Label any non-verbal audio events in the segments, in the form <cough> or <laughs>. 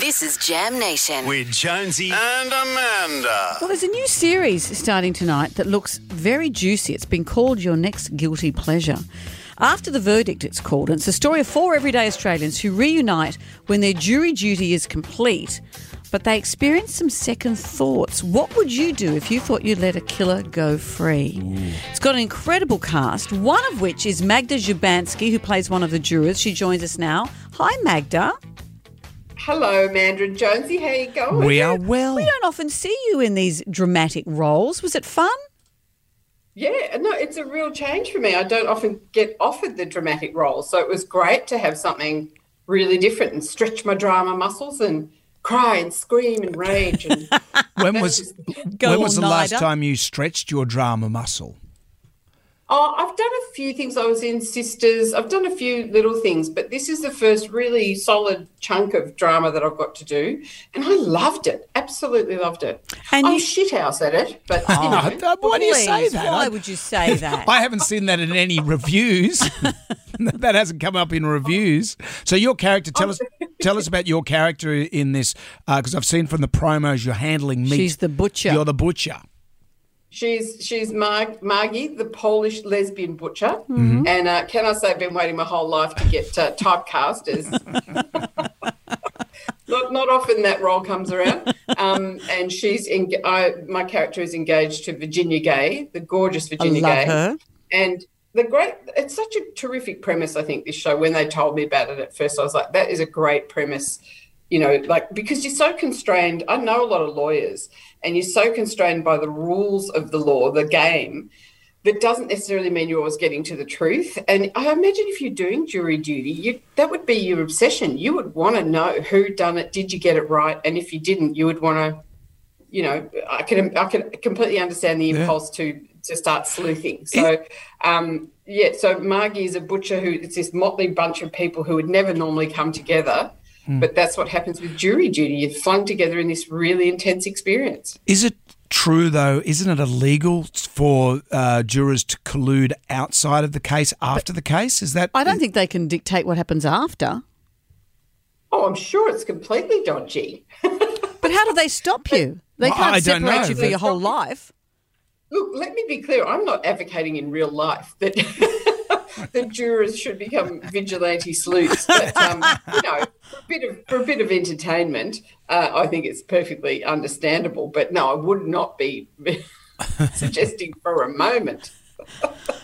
This is Jam Nation. with Jonesy and Amanda. Well, there's a new series starting tonight that looks very juicy. It's been called Your Next Guilty Pleasure. After the verdict, it's called, and it's the story of four everyday Australians who reunite when their jury duty is complete, but they experience some second thoughts. What would you do if you thought you'd let a killer go free? It's got an incredible cast, one of which is Magda Szubanski, who plays one of the jurors. She joins us now. Hi, Magda. Hello, Mandarin Jonesy. How you going? We are well. We don't often see you in these dramatic roles. Was it fun? Yeah, no, it's a real change for me. I don't often get offered the dramatic roles, so it was great to have something really different and stretch my drama muscles and cry and scream and rage. And <laughs> When was when was the last time you stretched your drama muscle? Oh, I've done a few things. I was in Sisters. I've done a few little things, but this is the first really solid chunk of drama that I've got to do, and I loved it. Absolutely loved it. And I'm you- shit house at it, but you know. Uh, Why do you say that? Why would you say <laughs> that? I haven't seen that in any reviews. <laughs> that hasn't come up in reviews. So your character, tell us, tell us about your character in this, because I've seen from the promos you're handling meat. She's the butcher. You're the butcher. She's she's Mar- Margie, the Polish lesbian butcher, Mm-hmm. and uh, can I say I've been waiting my whole life to get uh, typecast as. <laughs> not, not often that role comes around, um, and she's in. I, my character is engaged to Virginia Gay, the gorgeous Virginia Gay, her. and the great. It's such a terrific premise. I think this show. When they told me about it at first, I was like, "That is a great premise." You know, like because you're so constrained. I know a lot of lawyers, and you're so constrained by the rules of the law, the game, that doesn't necessarily mean you're always getting to the truth. And I imagine if you're doing jury duty, you, that would be your obsession. You would want to know who done it, did you get it right, and if you didn't, you would want to, you know, I can I can completely understand the impulse to to start sleuthing. So, um, yeah, so Margie is a butcher who it's this motley bunch of people who would never normally come together. But that's what happens with jury duty. You're flung together in this really intense experience. Is it true though? Isn't it illegal for uh, jurors to collude outside of the case after the case? Is that? I don't think they can dictate what happens after. Oh, I'm sure it's completely dodgy. <laughs> But how do they stop you? They can't I don't separate know, you for your whole life. Look, let me be clear. I'm not advocating in real life that <laughs> the jurors should become vigilante sleuths. But um, you know, for a bit of for a bit of entertainment, uh, I think it's perfectly understandable. But no, I would not be <laughs> suggesting for a moment. <laughs>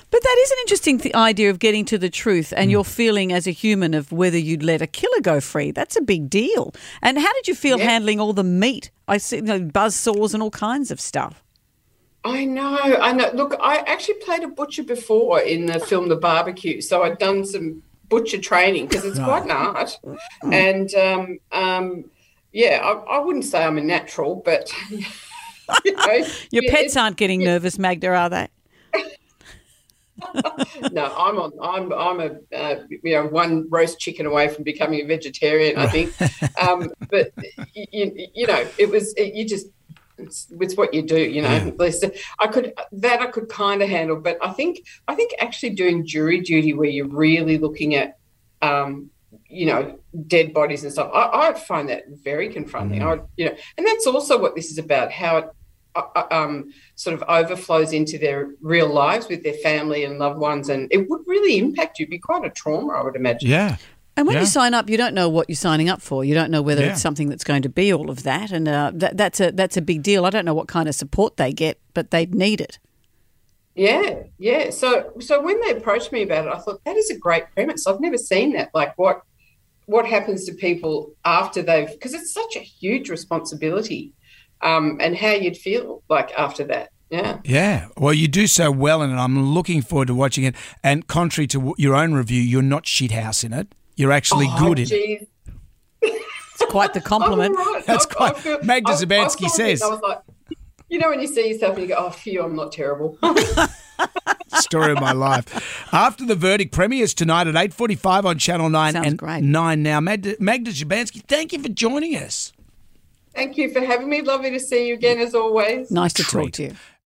But that is an interesting th- idea of getting to the truth and your feeling as a human of whether you'd let a killer go free. That's a big deal. And how did you feel Yeah. handling all the meat? I see you know, buzz saws and all kinds of stuff. I know, I know. Look, I actually played a butcher before in the film The Barbecue, so I'd done some butcher training because it's quite an art. And um, um, yeah, I, I wouldn't say I'm a natural, but <laughs> you know, Your yeah, pets aren't getting nervous, Magda, are they? <laughs> No, I'm on. I'm I'm a uh, you know one roast chicken away from becoming a vegetarian. I think, <laughs> um, but you, you know, it was it, you just it's, it's what you do. You know, At least I could that I could kind of handle, but I think I think actually doing jury duty where you're really looking at. Um, you know, dead bodies and stuff. I, I find that very confronting. I, you know, and that's also what this is about. How it uh, um, sort of overflows into their real lives with their family and loved ones, and it would really impact you. It'd be quite a trauma, I would imagine. Yeah. And when Yeah. you sign up, you don't know what you're signing up for. You don't know whether Yeah. it's something that's going to be all of that, and uh, that, that's a that's a big deal. I don't know what kind of support they get, but they need it. Yeah, yeah. So, so when they approached me about it, I thought that is a great premise. I've never seen that. Like, what what happens to people after they've because it's such a huge responsibility, um, and how you'd feel like after that. Yeah. Yeah. Well, you do so well in it. I'm looking forward to watching it. And contrary to your own review, you're not shithouse in it. You're actually Oh, good in It's quite the compliment. <laughs> I'm all right. That's I- I quite- feel- Magda I- I Szubanski says. I was like, you know, when you see yourself and you go, "Oh, phew, I'm not terrible." <laughs> Story of my life. After the verdict premieres tonight at 8.45 on Channel 9 Sounds and great. 9 now. Magda, Magda Szubanski, thank you for joining us. Thank you for having me. Lovely to see you again, as always. Nice to talk to you.